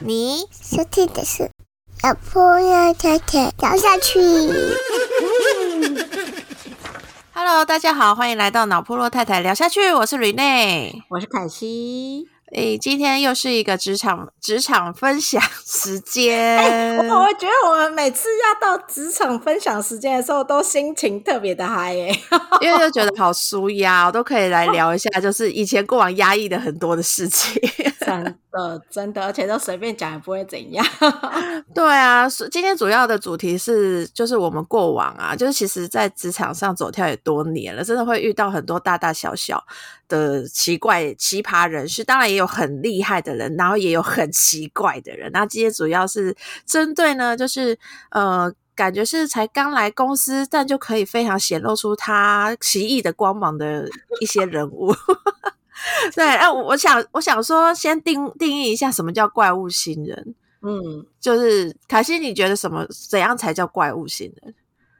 你收听的是小朋友太太聊下去。Hello，大家好，欢迎来到脑破落太太聊下去，我是吕内。我是凯西。诶，今天又是一个职场职场分享时间。我觉得我们每次要到职场分享时间的时候，都心情特别的嗨耶，因为就觉得好舒压，我都可以来聊一下，就是以前过往压抑的很多的事情。真的真的，而且都随便讲也不会怎样。对啊，今天主要的主题是，就是我们过往啊，就是其实，在职场上走跳也多年了，真的会遇到很多大大小小的奇怪奇葩人士，当然也有很厉害的人，然后也有很奇怪的人。那今天主要是针对呢，就是呃。感觉是才刚来公司，但就可以非常显露出他奇异的光芒的一些人物。对，哎我我想我想说，先定定义一下什么叫怪物新人。嗯，就是凯西，你觉得什么怎样才叫怪物新人？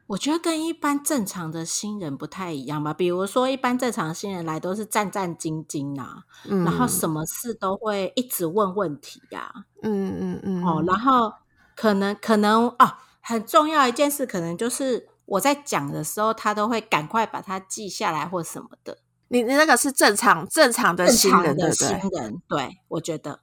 我觉得跟一般正常的新人不太一样吧。比如说，一般正常的新人来都是战战兢兢啊，嗯然后什么事都会一直问问题呀、嗯嗯嗯哦，然后可能可能哦，很重要一件事，可能就是我在讲的时候，他都会赶快把它记下来或什么的。你你那个是正常正常的新人，对的不对？新人，对我觉得，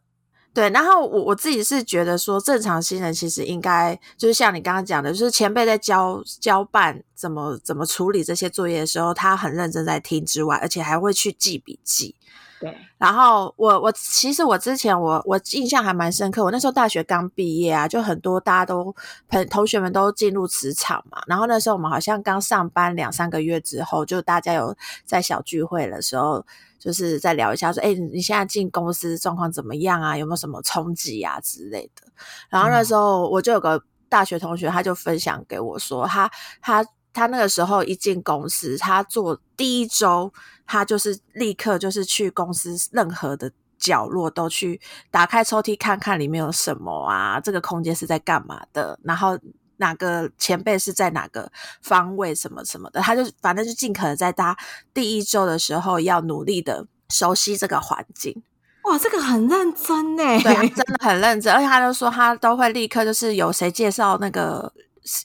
对。然后我我自己是觉得说，正常新人其实应该就是像你刚刚讲的，就是前辈在教教办怎么怎么处理这些作业的时候，他很认真在听之外，而且还会去记笔记。对，然后我我其实我之前我我印象还蛮深刻，我那时候大学刚毕业啊，就很多大家都朋同学们都进入职场嘛，然后那时候我们好像刚上班两三个月之后，就大家有在小聚会的时候，就是在聊一下说，哎，你现在进公司状况怎么样啊？有没有什么冲击啊之类的？然后那时候我就有个大学同学，他就分享给我说，他他。他那个时候一进公司，他做第一周，他就是立刻就是去公司任何的角落都去打开抽屉看看里面有什么啊，这个空间是在干嘛的，然后哪个前辈是在哪个方位什么什么的，他就反正就尽可能在他第一周的时候要努力的熟悉这个环境。哇，这个很认真呢。对，他真的很认真，而且他就说他都会立刻就是有谁介绍那个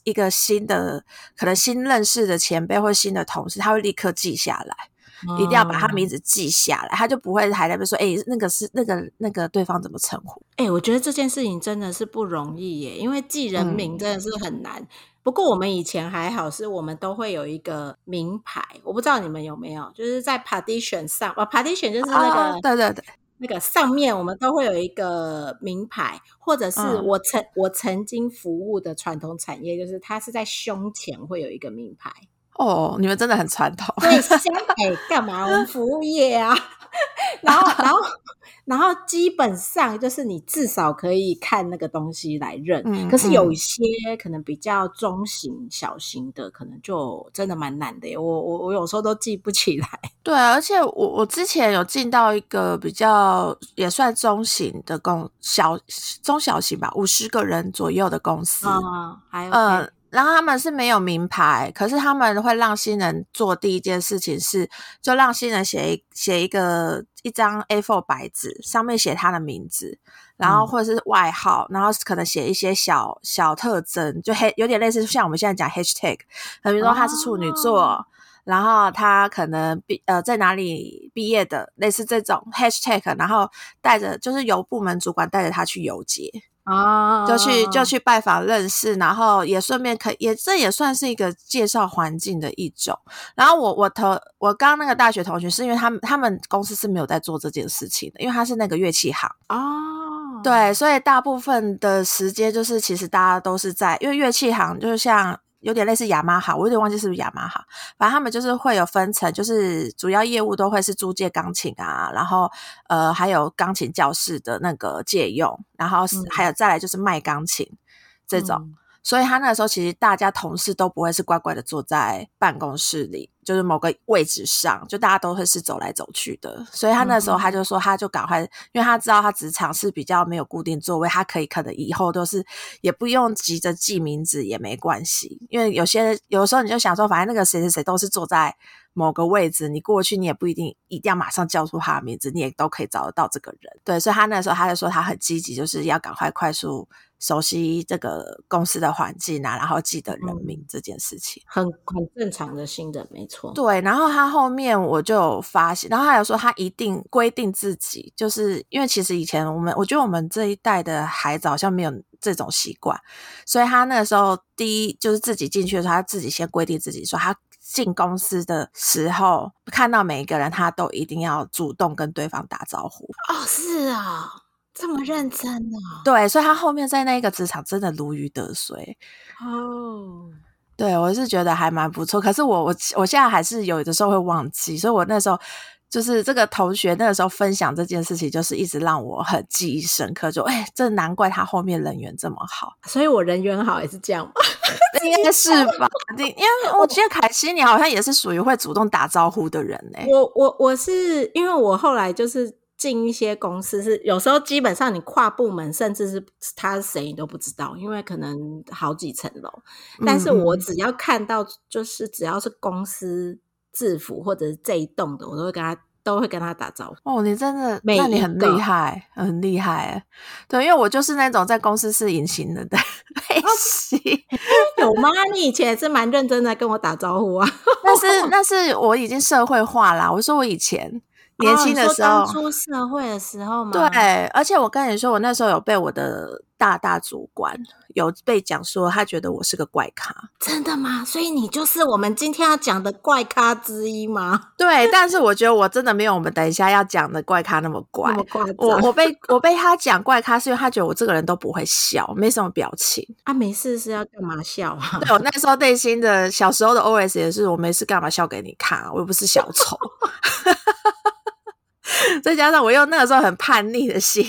一个新的可能新认识的前辈或新的同事，他会立刻记下来，一定要把他名字。记下来，他就不会还在那边说，哎、那个是那个那个对方怎么称呼？哎、我觉得这件事情真的是不容易耶，因为记人名嗯真的是很难。不过我们以前还好，是我们都会有一个名牌，我不知道你们有没有，就是在 partition 上，啊，partition 就是那个、哦对对对，那个上面我们都会有一个名牌，或者是嗯我曾、我曾经服务的传统产业，就是它是在胸前会有一个名牌。哦，你们真的很传统。对，香北 干嘛？我们服务业啊。然后，然后，然后基本上就是你至少可以看那个东西来认。嗯可是有嗯一些可能比较中型、小型的，可能就真的蛮难的耶。我我我有时候都记不起来。对啊，而且我我之前有进到一个比较也算中型的公小中小型吧，五十个人左右的公司。嗯，还有呃，然后他们是没有名牌，可是他们会让新人做第一件事情是，就让新人写一写一个一张 A4 白纸，上面写他的名字，然后嗯或者是外号，然后可能写一些小小特征，就黑有点类似像我们现在讲 hashtag，比如说他是处女座。哦然后他可能毕呃在哪里毕业的，类似这种 hashtag，然后带着就是由部门主管带着他去游街，啊，就去就去拜访认识，然后也顺便可也这也算是一个介绍环境的一种。然后我我同我刚刚那个大学同学是因为他们他们公司是没有在做这件事情的，因为他是那个乐器行，哦，对，所以大部分的时间就是其实大家都是在，因为乐器行就是像。有点类似雅马哈，我有点忘记是不是雅马哈，反正他们就是会有分层，就是主要业务都会是租借钢琴啊，然后呃还有钢琴教室的那个借用，然后还有再来就是卖钢琴这种，嗯所以他那个时候其实大家同事都不会是乖乖的坐在办公室里，就是某个位置上，就大家都会是走来走去的。所以他那时候他就说，他就赶快，因为他知道他职场是比较没有固定座位，他可以可能以后都是也不用急着记名字也没关系，因为有些有时候你就想说，反正那个谁谁谁都是坐在。某个位置，你过去你也不一定一定要马上叫出他的名字，你也都可以找得到这个人。对，所以他那时候他就说他很积极，就是要赶快快速熟悉这个公司的环境啊，然后记得人名这件事情，很很正常的新人，没错。对，然后他后面我就发现，然后他有说他一定规定自己，就是因为其实以前我们我觉得我们这一代的孩子好像没有这种习惯，所以他那个时候第一就是自己进去的时候，他自己先规定自己说他。进公司的时候，看到每一个人，他都一定要主动跟对方打招呼。哦，是啊，这么认真啊？对，所以他后面在那个职场真的如鱼得水。哦，对我是觉得还蛮不错。可是我我我现在还是有的时候会忘记，所以我那时候。就是这个同学那个时候分享这件事情，就是一直让我很记忆深刻。就哎，这难怪他后面人缘这么好，所以我人缘好也是这样吗？应该是吧？你因为我觉得凯西，你好像也是属于会主动打招呼的人呢。我我我是因为我后来就是进一些公司，是有时候基本上你跨部门，甚至是他是谁你都不知道，因为可能好几层楼。但是我只要看到，就是只要是公司。制服或者是这一栋的，我都会跟他都会跟他打招呼。哦，你真的，那你很厉害，很厉害。对，因为我就是那种在公司是隐形的 类型。有吗？你以前也是蛮认真的跟我打招呼啊。但是那是我已经社会化啦。我说我以前。年轻的时候，出社会的时候嘛。对，而且我跟你说，我那时候有被我的大大主管有被讲说，他觉得我是个怪咖。真的吗？所以你就是我们今天要讲的怪咖之一吗？对，但是我觉得我真的没有我们等一下要讲的怪咖那么怪。我我被我被他讲怪咖，是因为他觉得我这个人都不会笑，没什么表情。啊，没事是要干嘛笑啊？对我那时候内心的小时候的 OS 也是，我没事干嘛笑给你看啊？我又不是小丑。再加上我又那个时候很叛逆的心，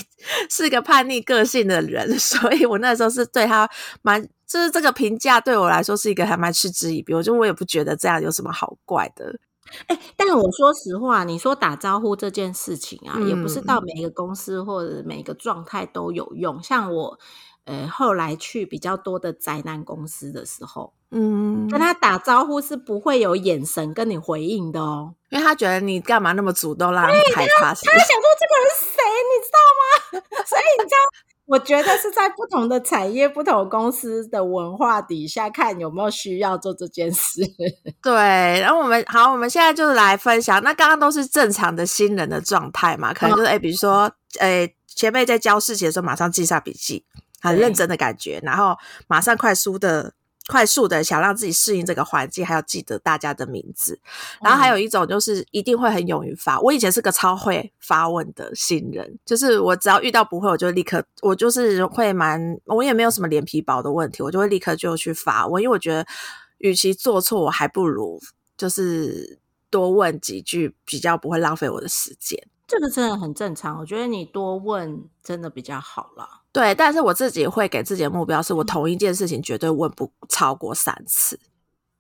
是个叛逆个性的人，所以我那时候是对他蛮，就是这个评价对我来说是一个还蛮嗤之以鼻。我就我也不觉得这样有什么好怪的。哎，但我说实话，你说打招呼这件事情啊，也不是到每个公司或者每个状态都有用。像我。呃，后来去比较多的宅男公司的时候，嗯，跟他打招呼是不会有眼神跟你回应的哦，因为他觉得你干嘛那么主动，让他害怕。他想说这个人谁，你知道吗？所以你知道，我觉得是在不同的产业、不同公司的文化底下，看有没有需要做这件事。对，然后我们好，我们现在就是来分享。那刚刚都是正常的新人的状态嘛？可能就是哎，比如说，哎，前辈在教事情的时候，马上记下笔记。很认真的感觉，然后马上快速的、快速的想让自己适应这个环境，还要记得大家的名字。然后还有一种就是一定会很勇于发。我以前是个超会发问的新人，就是我只要遇到不会，我就立刻，我就是会蛮，我也没有什么脸皮薄的问题，我就会立刻就去发问，因为我觉得与其做错，我还不如就是多问几句，比较不会浪费我的时间。这个真的很正常，我觉得你多问真的比较好啦。对，但是我自己会给自己的目标是，我同一件事情绝对问不超过三次。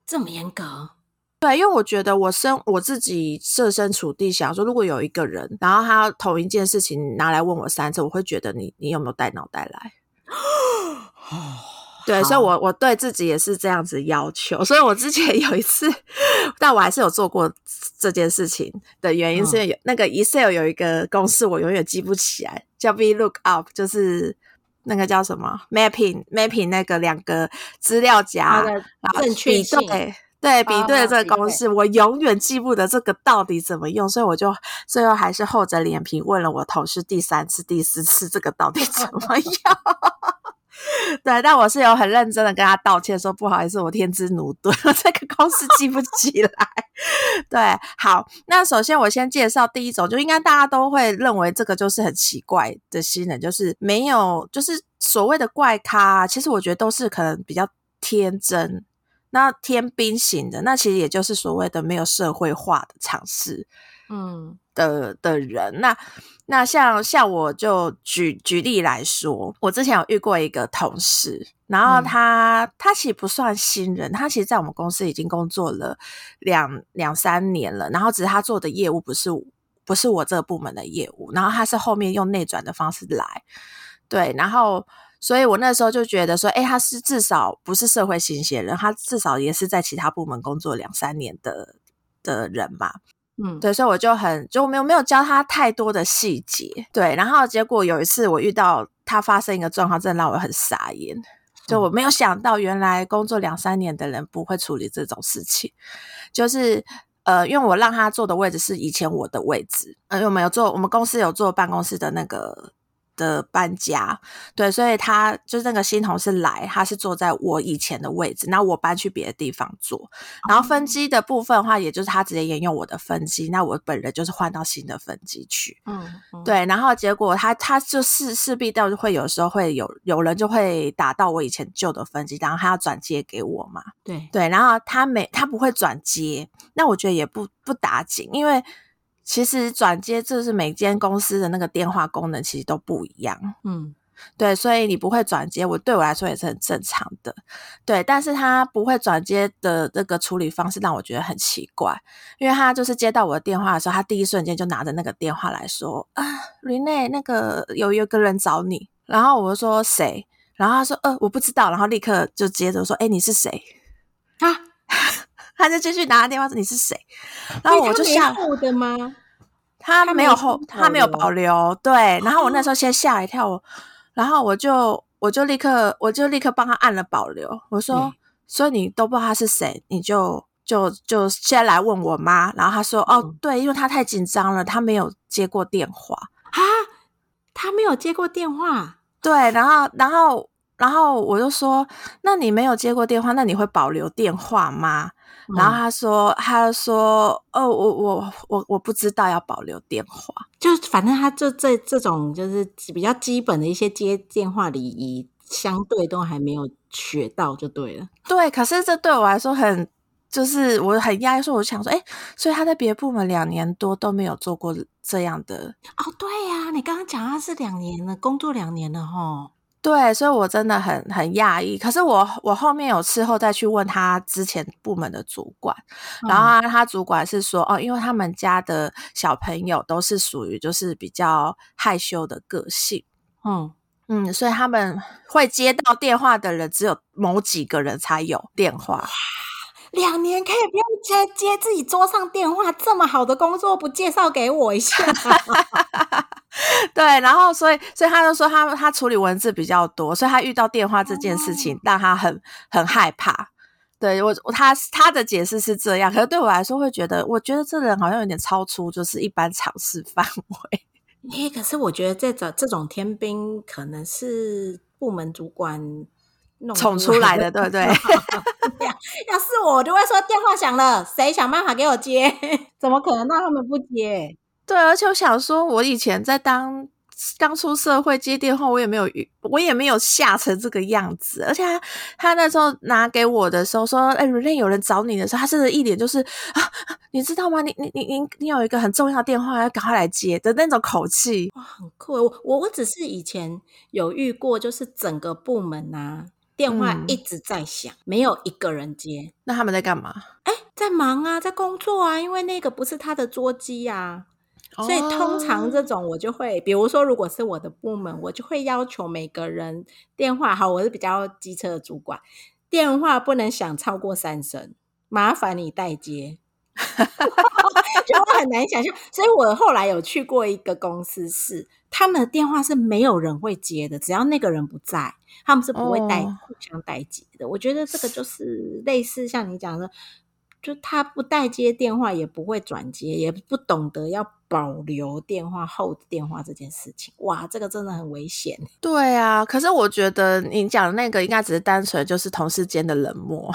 这么严格？对，因为我觉得我身我自己设身处地想说，如果有一个人，然后他同一件事情拿来问我三次，我会觉得你你有没有带脑袋来？对，所以，我我对自己也是这样子要求。所以我之前有一次，但我还是有做过这件事情的原因，是有那个 Excel 有一个公式，我永远记不起来，叫 V Look Up，就是那个叫什么 Mapping Mapping 那个两个资料夹，然后比对对比对的这个公式，我永远记不得这个到底怎么用，所以我就最后还是厚着脸皮问了我同事第三次、第四次，这个到底怎么 用。对，但我是有很认真的跟他道歉，说不好意思，我天资奴钝，这个公司记不起来。对，好，那首先我先介绍第一种，就应该大家都会认为这个就是很奇怪的新人，就是没有，就是所谓的怪咖，其实我觉得都是可能比较天真，那天兵型的，那其实也就是所谓的没有社会化的尝试。嗯的的人。那那像像我就举举例来说，我之前有遇过一个同事，然后嗯他、他其实不算新人，他其实在我们公司已经工作了两两三年了，然后只是他做的业务不是不是我这个部门的业务，然后他是后面用内转的方式来，对，然后。所以我那时候就觉得说，哎，他是至少不是社会新鲜人，他至少也是在其他部门工作两三年的的人嘛。嗯，对，所以我就很就没有没有教他太多的细节，对，然后结果有一次我遇到他发生一个状况，真的让我很傻眼，就我没有想到原来工作两三年的人不会处理这种事情，就是呃，因为我让他坐的位置是以前我的位置，呃，因为我们有坐我们公司有坐办公室的那个。的搬家，对，所以他就是那个新同事来，他是坐在我以前的位置，那我搬去别的地方坐。然后分机的部分的话，也就是他直接沿用我的分机，那我本人就是换到新的分机去。嗯，嗯，对，然后结果他他就势势必到会有时候会有有人就会打到我以前旧的分机，然后他要转接给我嘛。对，对，然后他没他不会转接，那我觉得也不不打紧，因为其实转接就是每间公司的那个电话功能其实都不一样。嗯对，所以你不会转接，我对我来说也是很正常的。对，但是他不会转接的这个处理方式让我觉得很奇怪，因为他就是接到我的电话的时候，他第一瞬间就拿着那个电话来说啊，Rene，那个有有个人找你，然后我就说谁，然后他说呃我不知道，然后立刻就接着说，哎你是谁？啊，他就继续拿着电话说你是谁，然后我就吓所以他没后的吗？他他没有后，他没有保留。对，然后我那时候先吓一跳，我然后我就我就立刻我就立刻帮他按了保留。我说对，所以你都不知道他是谁，你就就就先来问我妈。然后他说，哦嗯，对，因为他太紧张了，他没有接过电话。啊，他没有接过电话，对，然后然后然后我就说，那你没有接过电话，那你会保留电话吗？然后嗯他说，他就说，哦，我我我我不知道要保留电话。就反正他就这这种就是比较基本的一些接电话礼仪，相对都还没有学到，就对了。对，可是这对我来说很，就是我很压抑，说我想说，哎，所以他在别的部门两年多都没有做过这样的，哦，对呀、你刚刚讲他是两年了，工作两年了哈。对，所以我真的很很讶异。可是我我后面有事后再去问他之前部门的主管，然后他主管是说，哦，因为他们家的小朋友都是属于就是比较害羞的个性。嗯，嗯，所以他们会接到电话的人只有某几个人才有电话。两年可以不用接接自己桌上电话，这么好的工作不介绍给我一下？对，然后所以所以他就说他他处理文字比较多，所以他遇到电话这件事情让他很很害怕。对我他他的解释是这样，可是对我来说会觉得，我觉得这人好像有点超出就是一般常识范围。诶、可是我觉得这种这种天兵可能是部门主管弄宠出来的对不对 要是我，我就会说电话响了，谁想办法给我接？怎么可能让他们不接？对，而且我想说，我以前在当刚出社会接电话，我也没有遇，我也没有吓成这个样子。而且他他那时候拿给我的时候说：“哎、人类有人找你的时候，他真的一脸就是啊，你知道吗？你你你你你有一个很重要的电话，要赶快来接的那种口气。哇，很酷欸！我我我只是以前有遇过，就是整个部门啊，电话嗯一直在响，没有一个人接。那他们在干嘛？哎，在忙啊，在工作啊，因为那个不是他的桌机啊。所以通常哦这种我就会，比如说如果是我的部门，我就会要求每个人电话好，我是比较机车的主管，电话不能响超过三声，麻烦你代接。就我很难想象，所以我后来有去过一个公司是，他们的电话是没有人会接的，只要那个人不在，他们是不会代、哦互相代接的。我觉得这个就是类似像你讲的，就他不代接电话，也不会转接，也不懂得要保留电话后的电话这件事情。哇，这个真的很危险。对啊，可是我觉得你讲的那个应该只是单纯就是同事间的冷漠。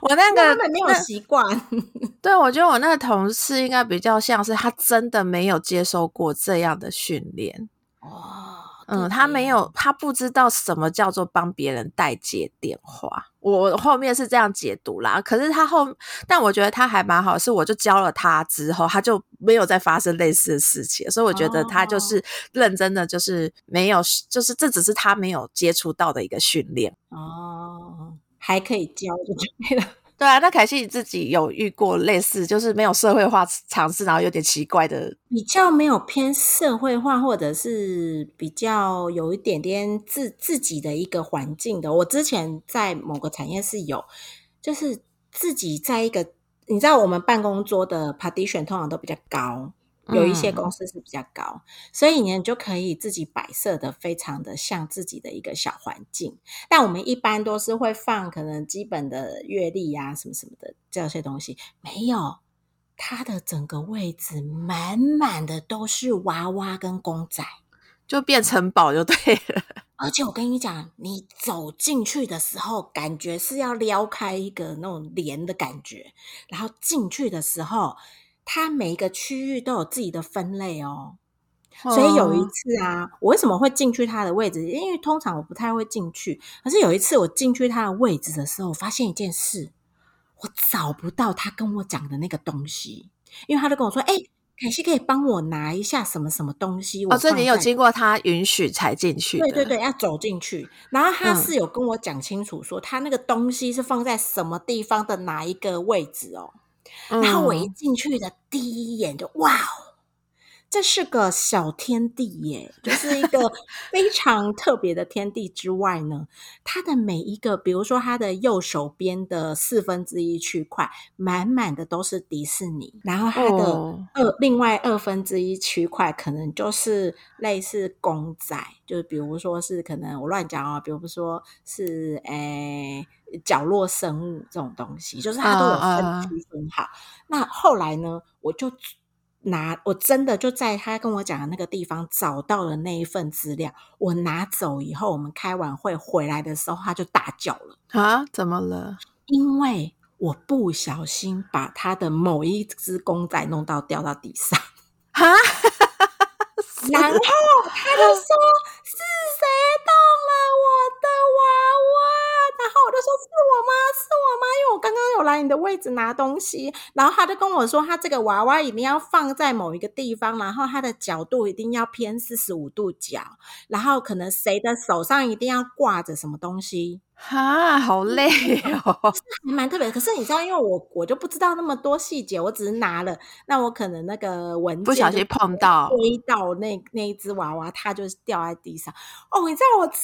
我那因为他个没有那习惯。对，我觉得我那个同事应该比较像是他真的没有接受过这样的训练。哦，嗯，他没有，他不知道什么叫做帮别人代接电话。我后面是这样解读啦，可是他后，但我觉得他还蛮好，是我就教了他之后，他就没有再发生类似的事情，所以我觉得他就是认真的，就是没有，就是这只是他没有接触到的一个训练哦，还可以教就对了。对啊，那凯西你自己有遇过类似，就是没有社会化尝试，然后有点奇怪的，比较没有偏社会化，或者是比较有一点点自自己的一个环境的。我之前在某个产业是有，就是自己在一个，你知道我们办公桌的 partition 通常都比较高。有一些公司是比较高，所以你就可以自己摆设的非常的像自己的一个小环境。但我们一般都是会放可能基本的阅历啊什么什么的这些东西，没有。它的整个位置满满的都是娃娃跟公仔，就变城堡就对了。而且我跟你讲，你走进去的时候，感觉是要撩开一个那种帘的感觉，然后进去的时候。它每一个区域都有自己的分类哦，所以有一次啊，我为什么会进去他的位置？因为通常我不太会进去，可是有一次我进去他的位置的时候，我发现一件事，我找不到他跟我讲的那个东西，因为他就跟我说：“哎，凯西可以帮我拿一下什么什么东西。”哦，这你有经过他允许才进去？对对对，要走进去。然后他是有跟我讲清楚，说他那个东西是放在什么地方的哪一个位置哦。然后我一进去的第一眼就哇哦，这是个小天地耶，就是一个 非常特别的天地之外呢，它的每一个，比如说它的右手边的四分之一区块，满满的都是迪士尼，然后它的二另外二分之一区块可能就是类似公仔，就是比如说是可能我乱讲啊，比如说是诶。角落生物这种东西，就是它都有分区分好。那后来呢，我就拿我真的就在他跟我讲的那个地方找到了那一份资料。我拿走以后，我们开完会回来的时候，他就大叫了啊！怎么了？因为我不小心把他的某一只公仔弄到掉到地上啊！然后他就说：“ 是谁动了我的娃娃？”然后我就说是我吗？是我吗？因为我刚刚有来你的位置拿东西，然后他就跟我说，他这个娃娃一定要放在某一个地方，然后它的角度一定要偏四十五度角，然后可能谁的手上一定要挂着什么东西。哈，好累哦，还蛮特别。可是你知道，因为我我就不知道那么多细节，我只是拿了，那我可能那个文件不小心碰到，推到那那一只娃娃，它就掉在地上。哦，你知道我超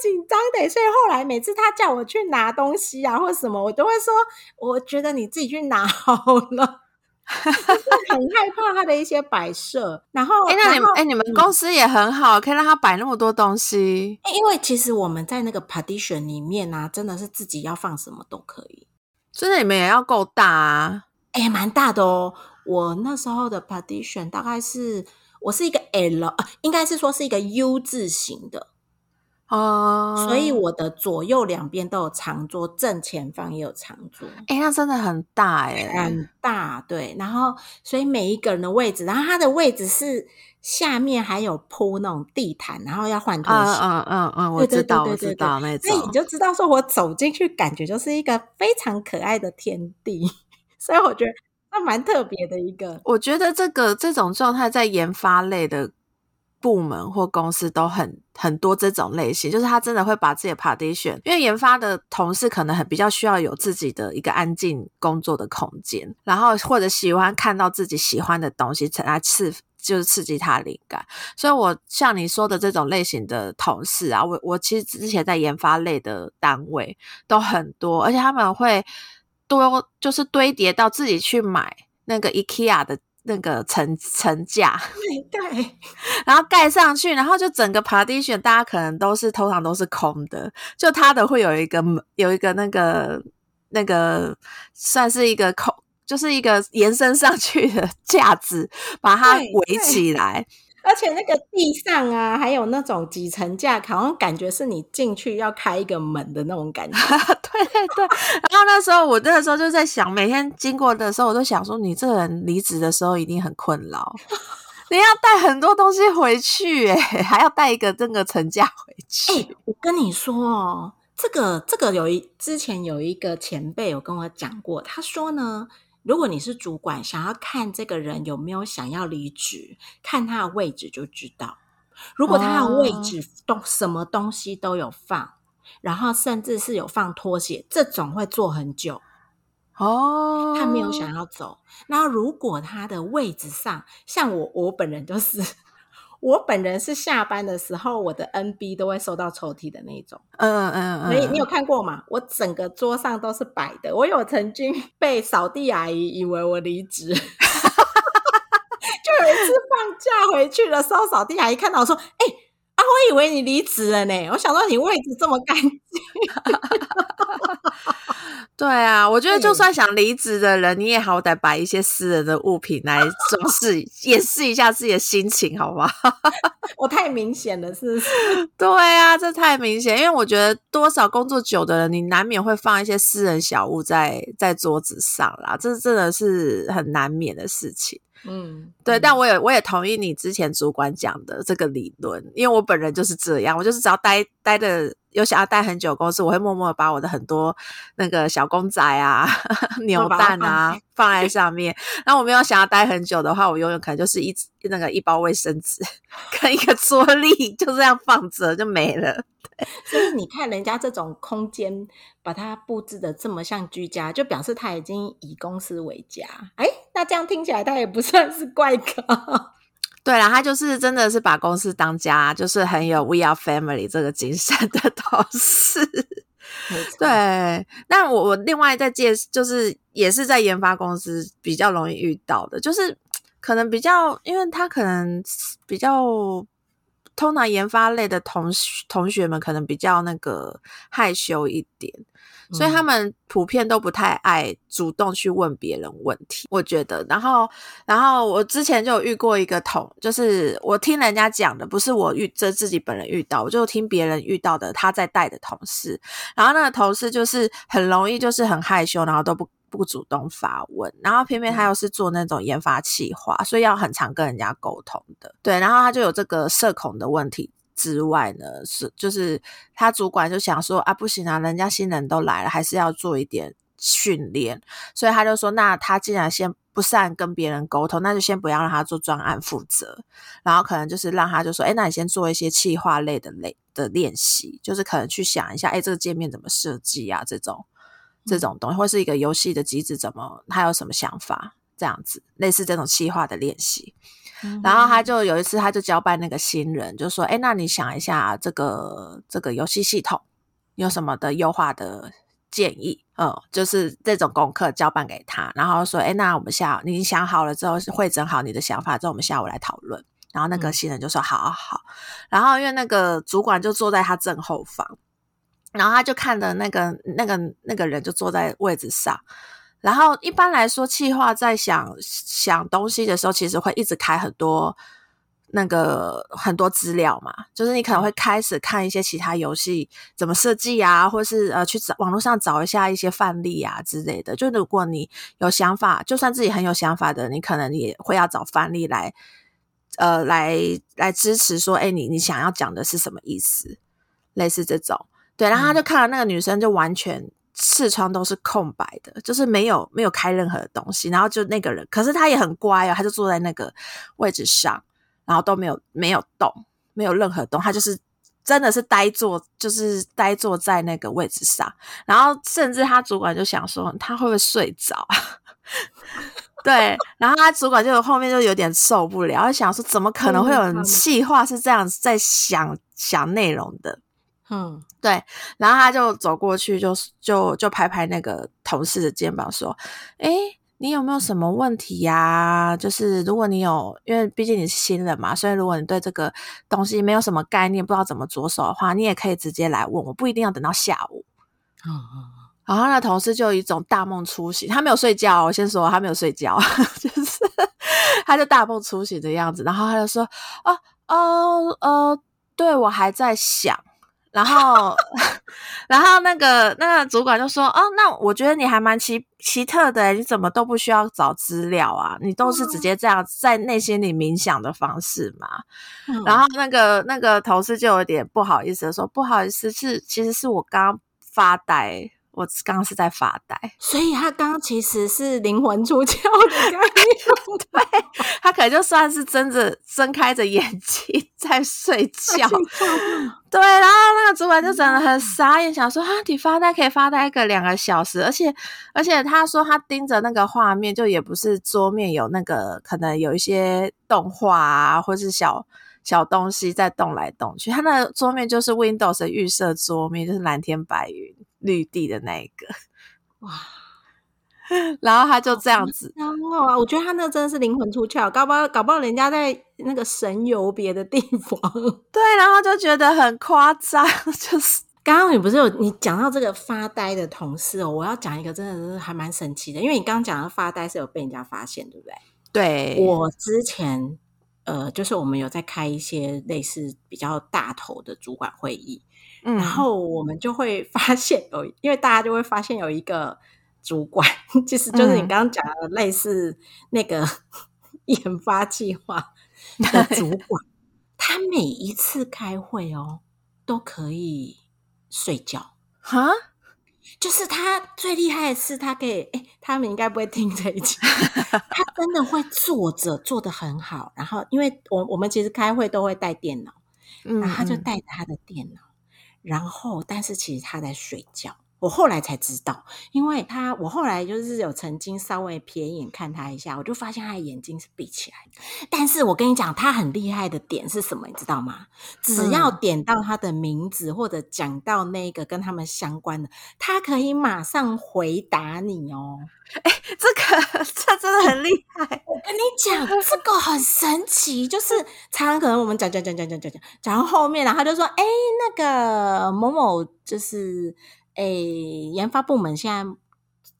紧张的，所以后来每次他叫我去拿东西啊，或什么，我都会说，我觉得你自己去拿好了。很害怕他的一些摆设，然后 哎，那你们哎，你们公司也很好，可以让他摆那么多东西。因为其实我们在那个 partition 里面呢，真的是自己要放什么都可以。真的你们也要够大啊，哎，蛮大的哦。我那时候的 partition 大概是，我是一个 L，应该是说是一个 U 字形的。哦，所以我的左右两边都有长桌，正前方也有长桌。哎，那真的很大哎，很大。对，然后所以每一个人的位置，然后他的位置是下面还有铺那种地毯，然后要换拖鞋。嗯嗯嗯，我知道，我知道那种。所以你就知道，说我走进去，感觉就是一个非常可爱的天地。所以我觉得那蛮特别的一个。我觉得这个这种状态在研发类的。部门或公司都很很多这种类型，就是他真的会把自己的 partition，因为研发的同事可能很比较需要有自己的一个安静工作的空间，然后或者喜欢看到自己喜欢的东西才来刺，就是刺激他灵感。所以我像你说的这种类型的同事啊，我我其实之前在研发类的单位都很多，而且他们会多就是堆叠到自己去买那个 IKEA 的。那个层层架，对，然后盖上去，然后就整个 partition，大家可能都是通常都是空的，就它的会有一个有一个那个那个算是一个空，就是一个延伸上去的 架子，把它围起来。而且那个地上啊，还有那种几层架，好像感觉是你进去要开一个门的那种感觉。对对对。然后那时候我那个时候就在想，每天经过的时候，我都想说，你这人离职的时候一定很困扰。你要带很多东西回去，哎，还要带一个这个层架回去。哎，我跟你说哦，这个这个有一之前有一个前辈有跟我讲过，他说呢，如果你是主管，想要看这个人有没有想要离职，看他的位置就知道。如果他的位置都什么东西都有放，然后甚至是有放拖鞋，这种会做很久。哦，他没有想要走。那如果他的位置上，像我，我本人就是，我本人是下班的时候，我的 NB 都会收到抽屉的那种。嗯嗯嗯，你你有看过吗？我整个桌上都是摆的。我有曾经被扫地阿姨以为我离职，就有一次放假回去的时候，扫地阿姨看到我说：“哎啊，我以为你离职了呢。”我想说你位置这么干净。对啊，我觉得就算想离职的人，你也好歹摆一些私人的物品来 装饰，掩饰一下自己的心情，好不好？我太明显了，是不是？对啊，这太明显，因为我觉得多少工作久的人，你难免会放一些私人小物在在桌子上啦，这真的是很难免的事情。嗯，对，但我也我也同意你之前主管讲的这个理论，因为我本人就是这样，我就是只要待待的。有想要待很久公司，我会默默的把我的很多那个小公仔啊、牛蛋啊放在上面。然后我没有想要待很久的话，我永远可能就是一那个一包卫生纸 跟一个桌 立，就这样放着就没了。所以你看人家这种空间，把它布置的这么像居家，就表示他已经以公司为家。哎，那这样听起来他也不算是怪咖。对啦，他就是真的是把公司当家，就是很有 We are family 这个精神的同事。对，那我我另外再介，就是也是在研发公司比较容易遇到的，就是可能比较，因为他可能比较。通常研发类的同同学们可能比较那个害羞一点，所以他们普遍都不太爱主动去问别人问题。我觉得，然后，然后我之前就有遇过一个同，就是我听人家讲的，不是我遇这自己本人遇到，我就听别人遇到的他在带的同事，然后那个同事就是很容易就是很害羞，然后都不。不主动发问，然后偏偏他又是做那种研发企划，所以要很常跟人家沟通的。对，然后他就有这个社恐的问题之外呢，是就是他主管就想说啊，不行啊，人家新人都来了，还是要做一点训练，所以他就说，那他既然先不善跟别人沟通，那就先不要让他做专案负责，然后可能就是让他就说，哎，那你先做一些企划类的类的练习，就是可能去想一下，哎，这个界面怎么设计啊，这种。这种东西，或是一个游戏的机制，怎么他有什么想法？这样子类似这种企划的练习。然后他就有一次，他就交办那个新人，就说：“哎，那你想一下这个这个游戏系统有什么的优化的建议？嗯，就是这种功课交办给他。然后说：哎，那我们下你想好了之后，会整好你的想法之后，我们下午来讨论。然后那个新人就说：好好好。然后因为那个主管就坐在他正后方。”然后他就看着那个那个那个人就坐在位置上，然后一般来说，企划在想想东西的时候，其实会一直开很多那个很多资料嘛，就是你可能会开始看一些其他游戏怎么设计啊，或是呃去找网络上找一下一些范例啊之类的。就如果你有想法，就算自己很有想法的，你可能也会要找范例来呃来来支持说，哎，你你想要讲的是什么意思？类似这种。对，然后他就看到那个女生就完全视窗都是空白的，就是没有没有开任何的东西，然后就那个人，可是他也很乖哦，他就坐在那个位置上，然后都没有没有动，没有任何动，他就是真的是呆坐，就是呆坐在那个位置上，然后甚至他主管就想说他会不会睡着，对，然后他主管就后面就有点受不了，他想说怎么可能会有人气话是这样子在想想内容的。嗯，对，然后他就走过去，就就就拍拍那个同事的肩膀，说：“哎，你有没有什么问题呀？就是如果你有，因为毕竟你是新人嘛，所以如果你对这个东西没有什么概念，不知道怎么着手的话，你也可以直接来问我，不一定要等到下午。”嗯嗯。然后那同事就有一种大梦初醒，他没有睡觉，我先说他没有睡觉，就是他就大梦初醒的样子，然后他就说：“哦哦哦，对我还在想。”然后，然后那个那个主管就说：“哦，那我觉得你还蛮奇奇特的，你怎么都不需要找资料啊？你都是直接这样在内心里冥想的方式嘛？”然后那个那个同事就有点不好意思的说：“不好意思，是其实是我刚刚发呆。”我刚刚是在发呆，所以他刚刚其实是灵魂出窍的概念，对他可能就算是睁着睁开着眼睛在睡 觉，对，然后那个主管就真的很傻眼，想说啊，你发呆可以发呆个两个小时，而且而且他说他盯着那个画面，就也不是桌面有那个可能有一些动画啊，或是小。小东西在动来动去，它那桌面就是 Windows 的预设桌面，就是蓝天白云、绿地的那一个，哇！然后他就这样子，哦，我觉得他那真的是灵魂出窍，搞不好搞不好人家在那个神游别的地方，对，然后就觉得很夸张。就是刚刚你不是有你讲到这个发呆的同事哦，我要讲一个真的是还蛮神奇的，因为你刚刚讲的发呆是有被人家发现，对不对？对，我之前。呃，就是我们有在开一些类似比较大头的主管会议，嗯，然后我们就会发现有，因为大家就会发现有一个主管，其实就是你刚刚讲的类似那个 研发计划的主管，他每一次开会哦都可以睡觉，哈。就是他最厉害的是，他可以哎，他们应该不会听这一集。他真的会坐着，坐的很好。然后，因为我我们其实开会都会带电脑，然后他就带着他的电脑，然后但是其实他在睡觉。我后来才知道，因为他我后来就是有曾经稍微瞥眼看他一下，我就发现他的眼睛是闭起来的。但是我跟你讲，他很厉害的点是什么，你知道吗？只要点到他的名字或者讲到那个跟他们相关的，他可以马上回答你哦。哎，这个这真的很厉害。我跟你讲，这个很神奇，就是常常可能我们讲讲讲讲讲讲讲，讲到后面，然后就说：“哎，那个某某就是。”诶，研发部门现在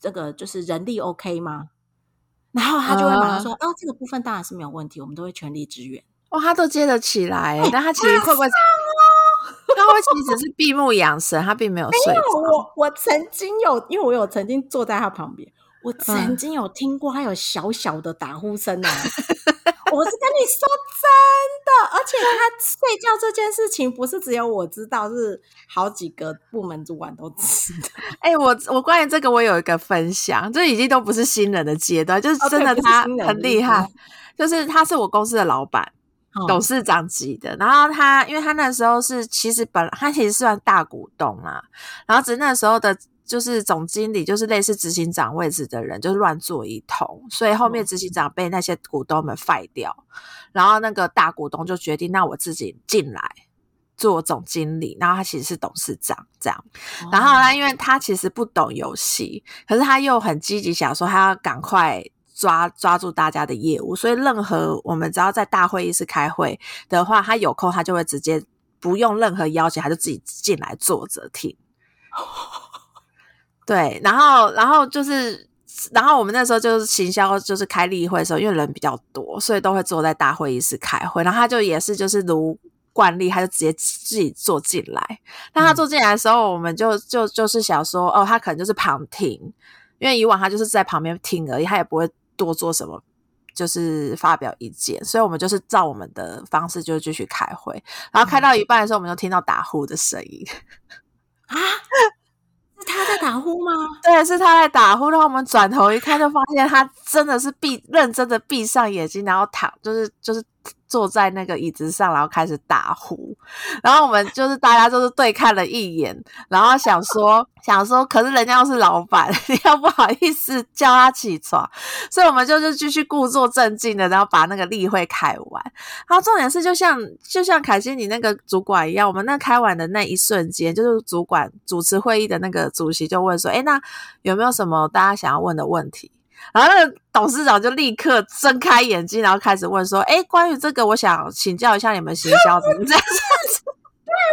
这个就是人力 OK 吗？然后他就会马上说：“哦，这个部分当然是没有问题，我们都会全力支援。”哇，他都接得起来，但他其实会不会？他会其实只是闭目养神，他并没有睡着。我我曾经有，因为我有曾经坐在他旁边，我曾经有听过他有小小的打呼声啊。我是跟你说真的，而且他睡觉这件事情不是只有我知道，是好几个部门主管都知道。哎，我我关于这个我有一个分享，这已经都不是新人的阶段，就是真的他很厉害，就是他是我公司的老板，董事长级的。然后他，因为他那时候是其实本他其实算大股东啊，然后只是那时候的。就是总经理，就是类似执行长位置的人，就是乱做一通，所以后面执行。长被那些股东们废掉，然后那个大股东就决定，那我自己进来做总经理，然后他其实是董事长这样，然后呢，因为他其实不懂游戏，可是他又很积极，想说他要赶快抓抓住大家的业务，所以任何我们只要在大会议室开会的话，他有空他就会直接不用任何邀请，他就自己进来坐着听。对，然后，然后就是，然后我们那时候就是行销，就是开例会的时候，因为人比较多，所以都会坐在大会议室开会。然后他就也是，就是如惯例，他就直接自己坐进来。那他坐进来的时候，我们就就就是想说，哦，他可能就是旁听，因为以往他就是在旁边听而已，他也不会多做什么，就是发表意见。所以我们就是照我们的方式，就继续开会。然后开到一半的时候，我们就听到打呼的声音啊。他在打呼吗？对，是他在打呼。然后我们转头一看，就发现他真的是闭认真的闭上眼睛，然后躺，就是就是。坐在那个椅子上，然后开始打呼，然后我们就是大家就是对看了一眼，然后想说想说，可是人家又是老板，你要不好意思叫他起床，所以我们就是继续故作镇静的，然后把那个例会开完。然后重点是，就像就像凯西你那个主管一样，我们那开完的那一瞬间，就是主管主持会议的那个主席就问说：“哎，那有没有什么大家想要问的问题？”然后那个董事长就立刻睁开眼睛，然后开始问说：“哎，关于这个，我想请教一下你们行销怎么这样子？”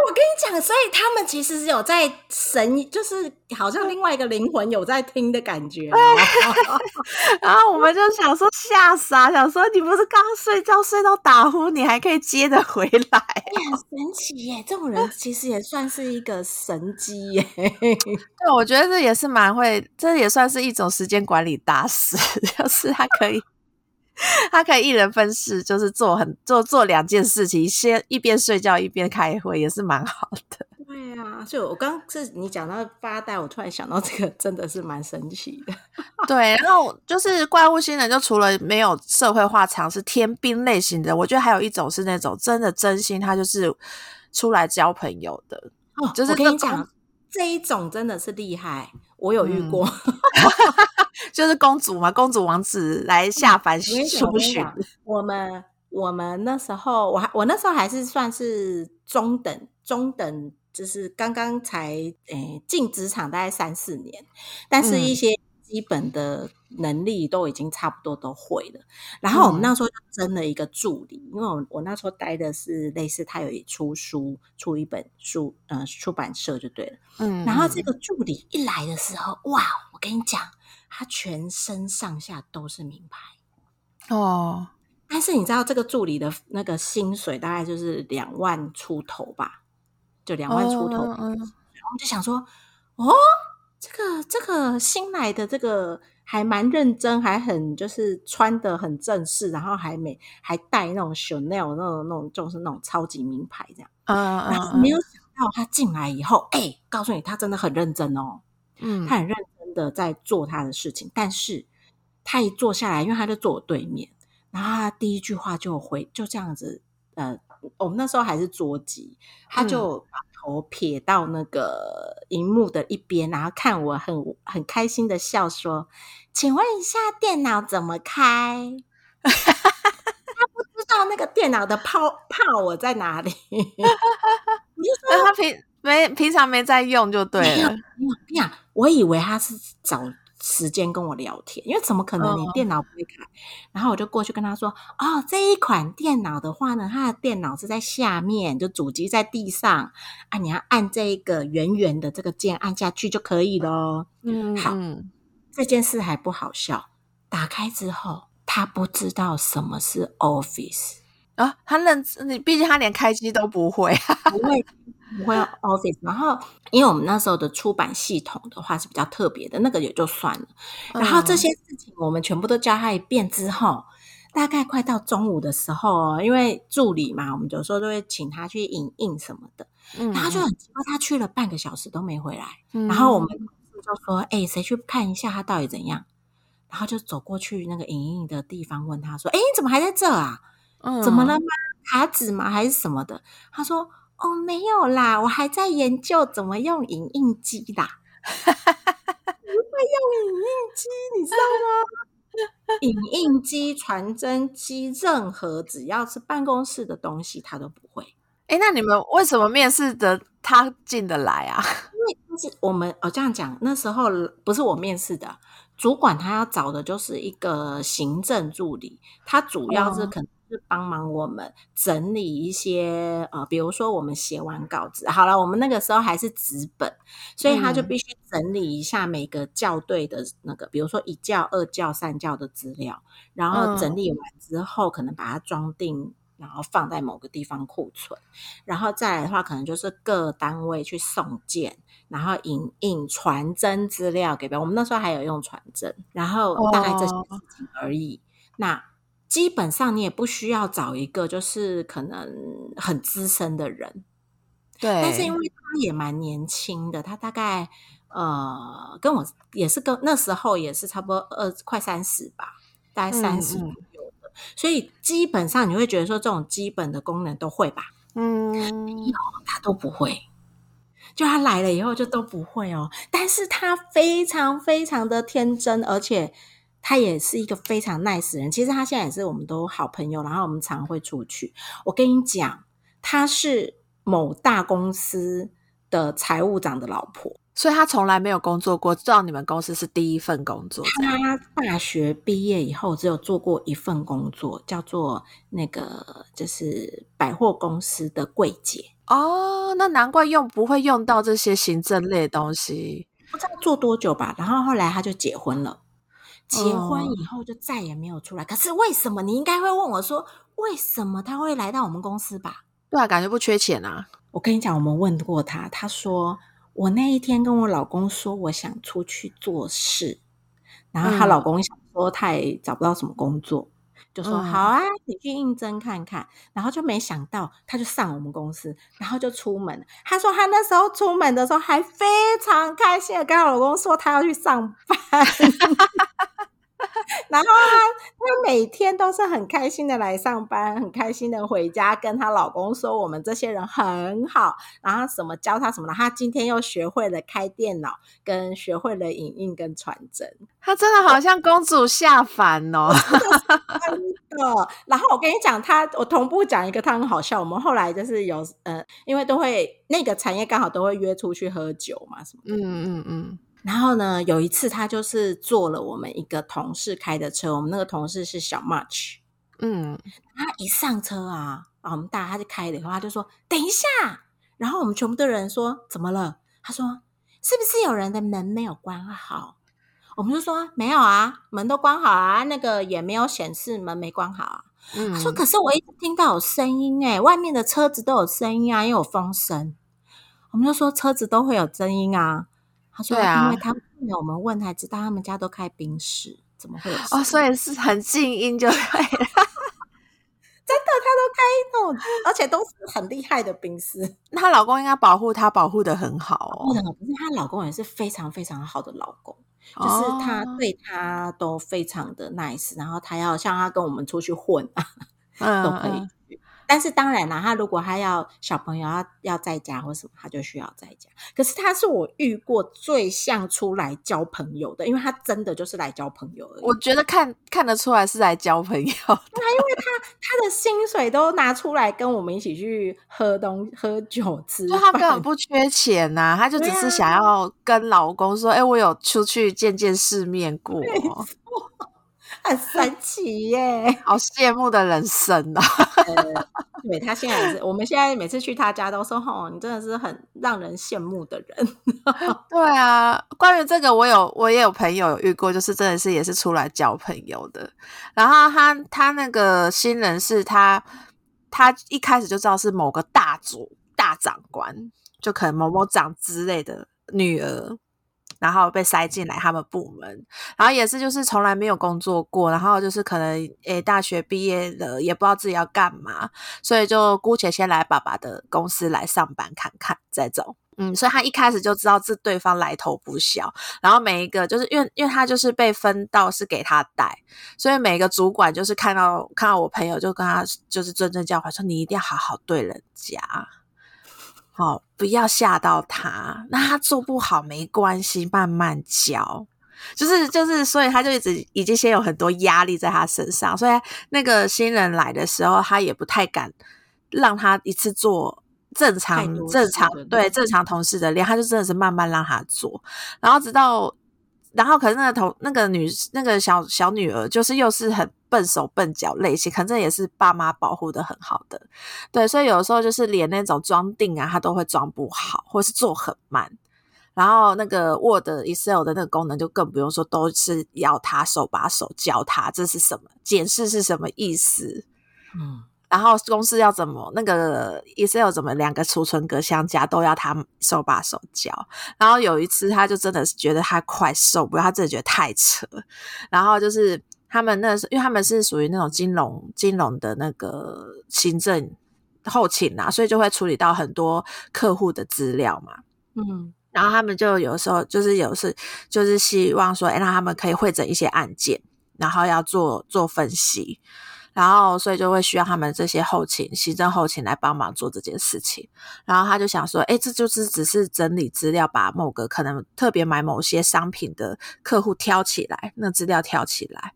我跟你讲，所以他们其实是有在神，就是好像另外一个灵魂有在听的感觉。然后我们就想说吓傻，想说你不是刚睡觉睡到打呼，你还可以接着回来，很神奇耶！这种人其实也算是一个神机耶。对，我觉得这也是蛮会，这也算是一种时间管理大师，就是他可以。他可以一人分饰，就是做很做做两件事情，先一边睡觉一边开会，也是蛮好的。对啊，所以我刚是你讲到发呆，我突然想到这个真的是蛮神奇的。对，然后就是怪物新人，就除了没有社会化常识、天兵类型的，我觉得还有一种是那种真的真心，他就是出来交朋友的。哦，就是跟你讲，这一种真的是厉害，我有遇过。就是公主嘛，公主王子来下凡出巡。我们我们那时候，我还我那时候还是算是中等中等，就是刚刚才诶进职场大概三四年，但是一些基本的能力都已经差不多都会了。然后我们那时候就争了一个助理，因为我我那时候待的是类似他有一出书出一本书，呃，出版社就对了。嗯，然后这个助理一来的时候，哇，我跟你讲。他全身上下都是名牌哦，但是你知道这个助理的那个薪水大概就是两万出头吧，就两万出头。我们就想说，哦，这个这个新来的这个还蛮认真，还很就是穿的很正式，然后还没还带那种 Chanel 那种那种就是那种超级名牌这样。嗯嗯。然后没有想到他进来以后，哎，告诉你他真的很认真哦，嗯，他很认真。的在做他的事情，但是他一坐下来，因为他就坐我对面，然后他第一句话就回，就这样子，呃，我们那时候还是桌机，他就把头撇到那个荧幕的一边，然后看我很很开心的笑说：“请问一下，电脑怎么开？” 他不知道那个电脑的泡泡我在哪里，你就说他平。没平常没在用就对了。你讲，我以为他是找时间跟我聊天，因为怎么可能你电脑不会开？然后我就过去跟他说：“哦，这一款电脑的话呢，它的电脑是在下面，就主机在地上啊，你要按这个圆圆的这个键按下去就可以了。”嗯，好，这件事还不好笑。打开之后，他不知道什么是 Office 啊，他认你，毕竟他连开机都不会，不会。不会 Office，然后因为我们那时候的出版系统的话是比较特别的，那个也就算了。然后这些事情我们全部都教他一遍之后，大概快到中午的时候，因为助理嘛，我们有时候都会请他去影印什么的。然后就很奇怪，他去了半个小时都没回来。然后我们就说：“哎，谁去看一下他到底怎样？”然后就走过去那个影印的地方，问他说：“哎，你怎么还在这啊？怎么了吗？卡纸吗？还是什么的？”他说。哦，没有啦，我还在研究怎么用影印机啦。不会用影印机，你知道吗？影印机、传真机，任何只要是办公室的东西，他都不会。哎，那你们为什么面试的他进得来啊？因为就是我们哦，这样讲，那时候不是我面试的主管，他要找的就是一个行政助理，他主要是可能。是帮忙我们整理一些呃，比如说我们写完稿子，好了，我们那个时候还是纸本，所以他就必须整理一下每个校对的那个，比如说一教、二教、三教的资料，然后整理完之后，可能把它装订，然后放在某个地方库存，然后再来的话，可能就是各单位去送件，然后影印、传真资料给别人。我们那时候还有用传真，然后大概这些事情而已。那基本上你也不需要找一个就是可能很资深的人，对。但是因为他也蛮年轻的，他大概呃跟我也是跟那时候也是差不多二快三十吧，大概三十左右的，所以基本上你会觉得说这种基本的功能都会吧？嗯，没有他都不会，就他来了以后就都不会哦。但是他非常非常的天真，而且。他也是一个非常 nice 人，其实他现在也是我们都好朋友，然后我们常会出去。我跟你讲，他是某大公司的财务长的老婆，所以他从来没有工作过，知道你们公司是第一份工作。他大学毕业以后只有做过一份工作，叫做那个就是百货公司的柜姐。哦，那难怪用不会用到这些行政类东西，不知道做多久吧。然后后来他就结婚了，结婚以后就再也没有出来。可是为什么？你应该会问我说，为什么他会来到我们公司吧？对啊，感觉不缺钱啊。我跟你讲，我们问过他，他说我那一天跟我老公说我想出去做事，然后她老公想说他也找不到什么工作，就说好啊，你去应征看看。然后就没想到他就上我们公司，然后就出门。他说他那时候出门的时候还非常开心的跟她老公说他要去上班。然后她，她每天都是很开心的来上班，很开心的回家，跟她老公说我们这些人很好，然后什么教她什么的。她今天又学会了开电脑，跟学会了影印跟传真。她真的好像公主下凡哦，真的。然后我跟你讲，她我同步讲一个，她很好笑。我们后来就是有呃，因为都会那个产业刚好都会约出去喝酒嘛，什么的。嗯嗯嗯。然后呢，有一次他就是坐了我们一个同事开的车，我们那个同事是小 March，嗯，他一上车啊，啊，我们大他就开了以后，他就说等一下，然后我们全部的人说怎么了？他说是不是有人的门没有关好？我们就说没有啊，门都关好啊，那个也没有显示门没关好啊。他说可是我一直听到有声音哎，外面的车子都有声音啊，因为有风声。我们就说车子都会有声音啊。他说：“因为他我们问才知道，他们家都开冰室，怎么会有？哦，所以是很静音就对了。真的，他都开那种，而且都是很厉害的冰室。她老公应该保护她，保护的很好哦。可是她老公也是非常非常好的老公，就是他对她都非常的 nice，然后他要像他跟我们出去混啊，都可以。”但是当然啦，他如果他要小朋友要要在家或什么，他就需要在家。可是他是我遇过最像出来交朋友的，因为他真的就是来交朋友而已。我觉得看看得出来是来交朋友。对啊，因为他他的薪水都拿出来跟我们一起去喝东喝酒吃，就他根本不缺钱呐，他就只是想要跟老公说：“哎，我有出去见见世面过。”很神奇耶，好羡慕的人生啊！对他现在是，我们现在每次去他家都说：“哦，你真的是很让人羡慕的人。”对啊，关于这个，我有我也有朋友有遇过，就是真的是也是出来交朋友的。然后他他那个新人是他他一开始就知道是某个大主大长官，就可能某某长之类的女儿。然后被塞进来他们部门，然后也是就是从来没有工作过，然后就是可能诶大学毕业了也不知道自己要干嘛，所以就姑且先来爸爸的公司来上班看看再走，嗯，所以他一开始就知道这对方来头不小，然后每一个就是因为因为他就是被分到是给他带，所以每个主管就是看到看到我朋友就跟他就是谆谆教诲说你一定要好好对人家。哦，不要吓到他。那他做不好没关系，慢慢教。就是就是，所以他就一直已经先有很多压力在他身上。所以那个新人来的时候，他也不太敢让他一次做正常正常对正常同事的量，他就真的是慢慢让他做，然后直到。然后，可是那个同那个女那个小小女儿，就是又是很笨手笨脚类型，可能这也是爸妈保护的很好的，对，所以有时候就是连那种装订啊，她都会装不好，或是做很慢。然后那个 Word、Excel 的那个功能就更不用说，都是要他手把手教他这是什么，检视是什么意思，嗯。然后公司要怎么那个 Excel 怎么两个储存格相加都要他手把手教。然后有一次他就真的是觉得他快受不了，他真的觉得太扯。然后就是他们那是因为他们是属于那种金融金融的那个行政后勤啊，所以就会处理到很多客户的资料嘛。嗯，然后他们就有时候就是有时就是希望说，哎，让他们可以会诊一些案件，然后要做做分析。然后，所以就会需要他们这些后勤、行政后勤来帮忙做这件事情。然后他就想说：“哎，这就是只是整理资料，把某个可能特别买某些商品的客户挑起来，那资料挑起来，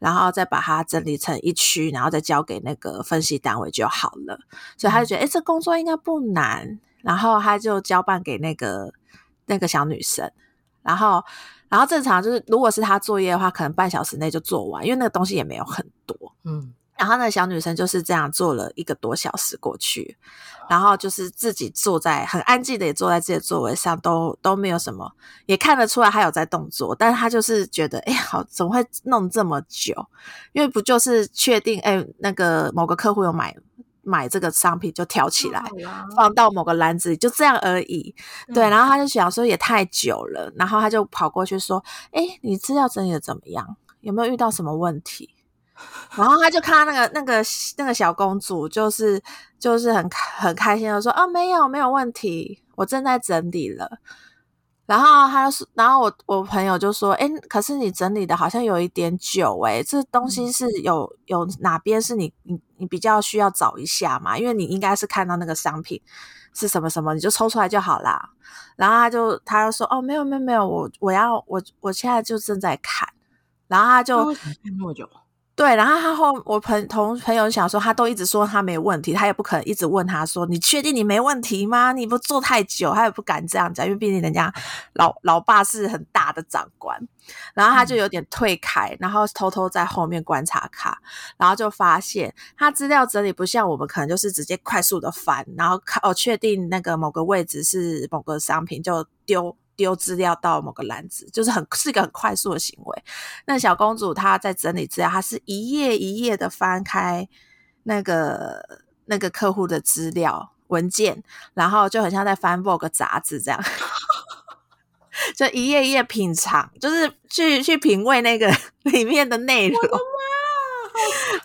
然后再把它整理成一区，然后再交给那个分析单位就好了。”所以他就觉得：“哎，这工作应该不难。”然后他就交办给那个。那个小女生，然后然后正常就是如果是他作业的话，可能半小时内就做完，因为那个东西也没有很多。嗯，然后那个小女生就是这样坐了一个多小时过去，然后就是自己坐在很安静的也坐在自己的座位上，都都没有什么，也看得出来她有在动作，但是她就是觉得，哎，好，怎么会弄这么久？因为不就是确定，哎，那个某个客户有买买这个商品就挑起来。放到某个篮子里，就这样而已。对，然后他就想说也太久了，然后他就跑过去说：“哎，你资料整理的怎么样？有没有遇到什么问题？”然后他就看到那个那个那个小公主，就是就是很很开心的说：“哦，没有没有问题，我正在整理了。”然后他说，然后我我朋友就说：“哎，可是你整理的好像有一点久，哎，这东西是有有哪边是你你你比较需要找一下嘛？因为你应该是看到那个商品是什么什么，你就抽出来就好啦。”然后他就他就说：“哦，没有没有没有，我我要我我现在就正在看。”然后他就那么久。对，然后他后我朋同朋友想说，他都一直说他没问题，他也不可能一直问他说，你确定你没问题吗？你不做太久，他也不敢这样讲，因为毕竟人家老老爸是很大的长官。然后他就有点退开，然后偷偷在后面观察卡，然后就发现他资料整理不像我们，可能就是直接快速的翻，然后看哦，确定那个某个位置是某个商品就丢。丢资料到某个篮子，就是很是一个很快速的行为。那小公主她在整理资料，她是一页一页的翻开那个那个客户的资料文件，然后就很像在翻 Vogue 杂志这样，就一页一页品尝，就是去去品味那个 里面的内容。我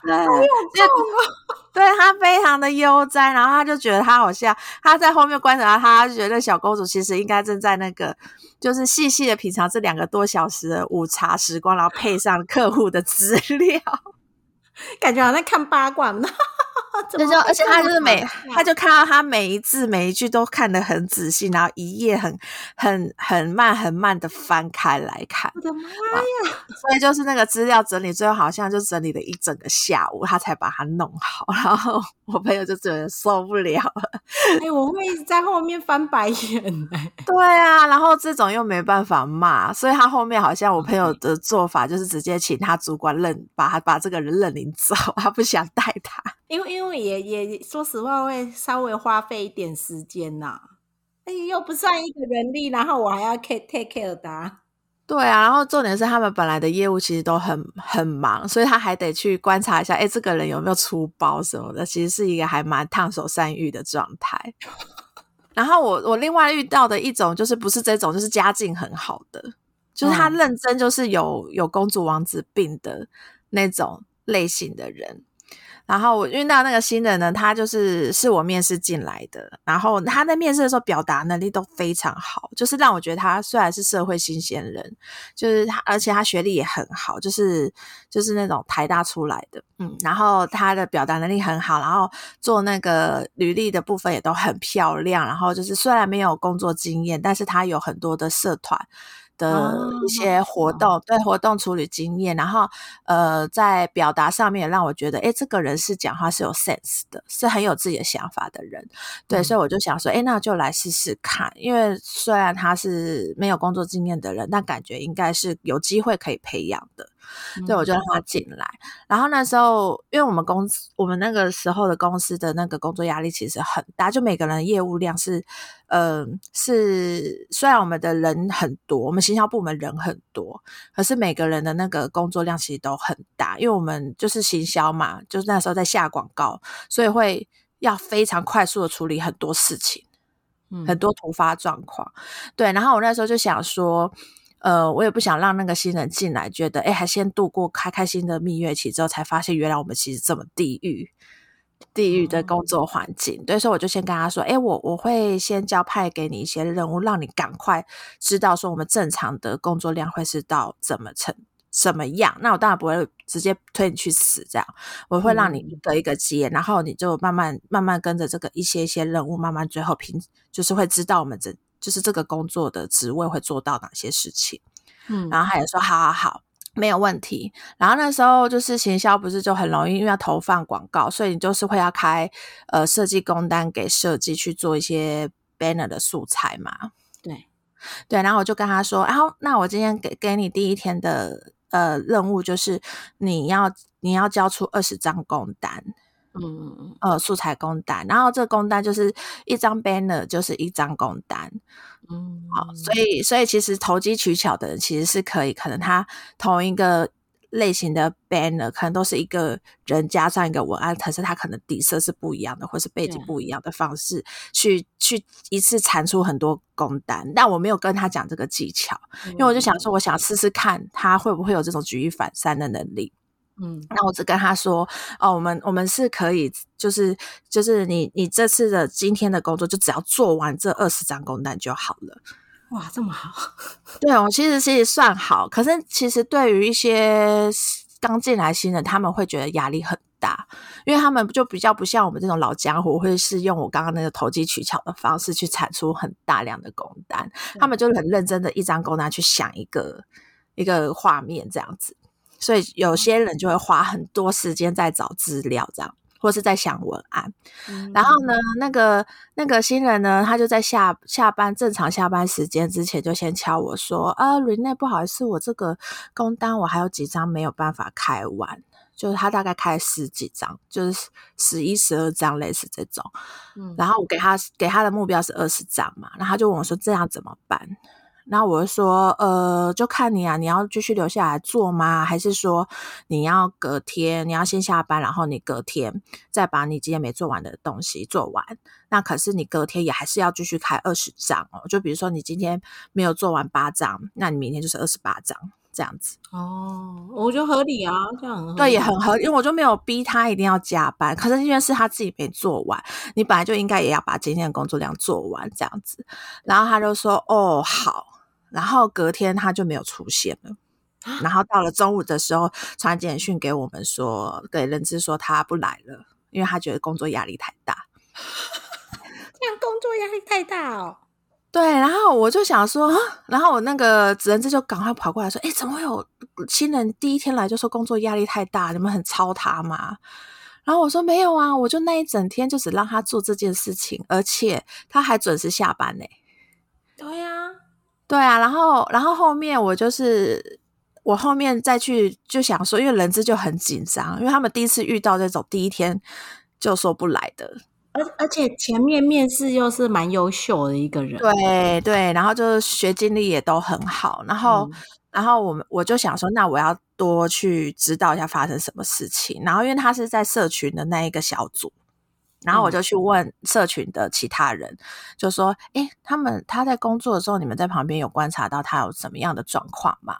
的妈，好！对他非常的悠哉，然后他就觉得他好像他在后面观察他，就觉得小公主其实应该正在那个就是细细的品尝这两个多小时的午茶时光，然后配上客户的资料，感觉好像在看八卦呢。就，而且他就是每，他就看到他每一字每一句都看得很仔细，然后一页很很很慢很慢的翻开来看。我的妈呀！所以就是那个资料整理，最后好像就整理了一整个下午，他才把它弄好。然后我朋友就觉得受不了了，哎，我会一直在后面翻白眼哎。对啊，然后这种又没办法骂，所以他后面好像我朋友的做法就是直接请他主管认，把他把这个人认领走，他不想带他。因为因为也也说实话会稍微花费一点时间呐，哎，又不算一个人力，然后我还要 take take care 的。对啊，然后重点是他们本来的业务其实都很很忙，所以他还得去观察一下，哎，这个人有没有出包什么的，其实是一个还蛮烫手山芋的状态。然后我我另外遇到的一种就是不是这种，就是家境很好的，就是他认真就是有有公主王子病的那种类型的人。然后我遇到那个新人呢，他就是是我面试进来的，然后他在面试的时候表达能力都非常好，就是让我觉得他虽然是社会新鲜人，就是他，而且他学历也很好，就是就是那种台大出来的，嗯，然后他的表达能力很好，然后做那个履历的部分也都很漂亮，然后就是虽然没有工作经验，但是他有很多的社团。的一些活动，对活动处理经验，然后呃，在表达上面让我觉得，哎，这个人是讲话是有 sense 的，是很有自己的想法的人，对，所以我就想说，哎，那就来试试看，因为虽然他是没有工作经验的人，但感觉应该是有机会可以培养的。对，我就让他进来。然后那时候，因为我们公司，我们那个时候的公司的那个工作压力其实很大，就每个人业务量是，呃，是虽然我们的人很多，我们行销部门人很多，可是每个人的那个工作量其实都很大，因为我们就是行销嘛，就是那时候在下广告，所以会要非常快速的处理很多事情，很多突发状况。对，然后我那时候就想说。呃，我也不想让那个新人进来，觉得哎，还先度过开开心的蜜月期之后，才发现原来我们其实这么地狱，地狱的工作环境。对，所以我就先跟他说，哎，我我会先交派给你一些任务，让你赶快知道说我们正常的工作量会是到怎么成怎么样。那我当然不会直接推你去死，这样我会让你一个一个接，然后你就慢慢慢慢跟着这个一些一些任务，慢慢最后平就是会知道我们这。就是这个工作的职位会做到哪些事情，嗯，然后他也说好好好，没有问题。然后那时候就是行销不是就很容易，因为要投放广告，所以你就是会要开呃设计工单给设计去做一些 banner 的素材嘛。对，对，然后我就跟他说，然后那我今天给给你第一天的呃任务就是你要你要交出二十张工单，嗯呃素材工单，然后这个工单就是一张 banner 就是一张工单，嗯，好，所以所以其实投机取巧的人其实是可以，可能他同一个类型的 banner 可能都是一个人加上一个文案，可是他可能底色是不一样的，或是背景不一样的方式去去一次产出很多工单。但我没有跟他讲这个技巧，因为我就想说，我想试试看他会不会有这种举一反三的能力。嗯。那我只跟他说，哦，我们我们是可以，就是就是你你这次的今天的工作就只要做完这二十张工单就好了。哇，这么好，对我，其实其实算好，可是其实对于一些刚进来新人，他们会觉得压力很大，因为他们就比较不像我们这种老江湖，会是用我刚刚那个投机取巧的方式去产出很大量的工单，他们。就很认真的一张工单去想一个一个画面这样子，所以有些人就会花很多时间在找资料这样。或是在想文案，然后呢，那个那个新人呢，他就在下下班正常下班时间之前，就先敲我说：“啊，Rene，不好意思，我这个工单我还有几张没有办法开完，就是他大概开十几张，就是十一、十二张类似这种。嗯然后我给他给他的目标是二十张嘛，然后他就问我说：这样怎么办？然后我就说，呃，就看你啊，你要继续留下来做吗？还是说你要隔天，你要先下班，然后你隔天再把你今天没做完的东西做完？那可是你隔天也还是要继续开二十张哦。就比如说你今天没有做完八张，那你明天就是二十八张这样子。哦，我觉得合理啊，这样对，也很合理，因为我就没有逼他一定要加班，可是因为是他自己没做完，你本来就应该也要把今天的工作量做完这样子。然后他就说：“哦，好。”然后隔天他就没有出现了。然后到了中午的时候，传简讯给我们说，给人资说他不来了，因为他觉得工作压力太大。这样工作压力太大哦。对，然后我就想说，啊然后我那个职人资就赶快跑过来说：“哎，怎么会有新人第一天来就说工作压力太大？你们很操他吗？”然后我说：“没有啊，我就那一整天就只让他做这件事情，而且他还准时下班呢、对呀、对啊，然后然后后面我就是我后面再去就想说，因为人资就很紧张，因为他们第一次遇到这种第一天就说不来的，而而且前面面试又是蛮优秀的一个人，对对，然后就是学经历也都很好，然后、嗯然后我们我就想说，那我要多去知道一下发生什么事情。然后因为他是在社群的那一个小组，然后我就去问社群的其他人，就说：“诶，他们他在工作的时候，你们在旁边有观察到他有什么样的状况吗？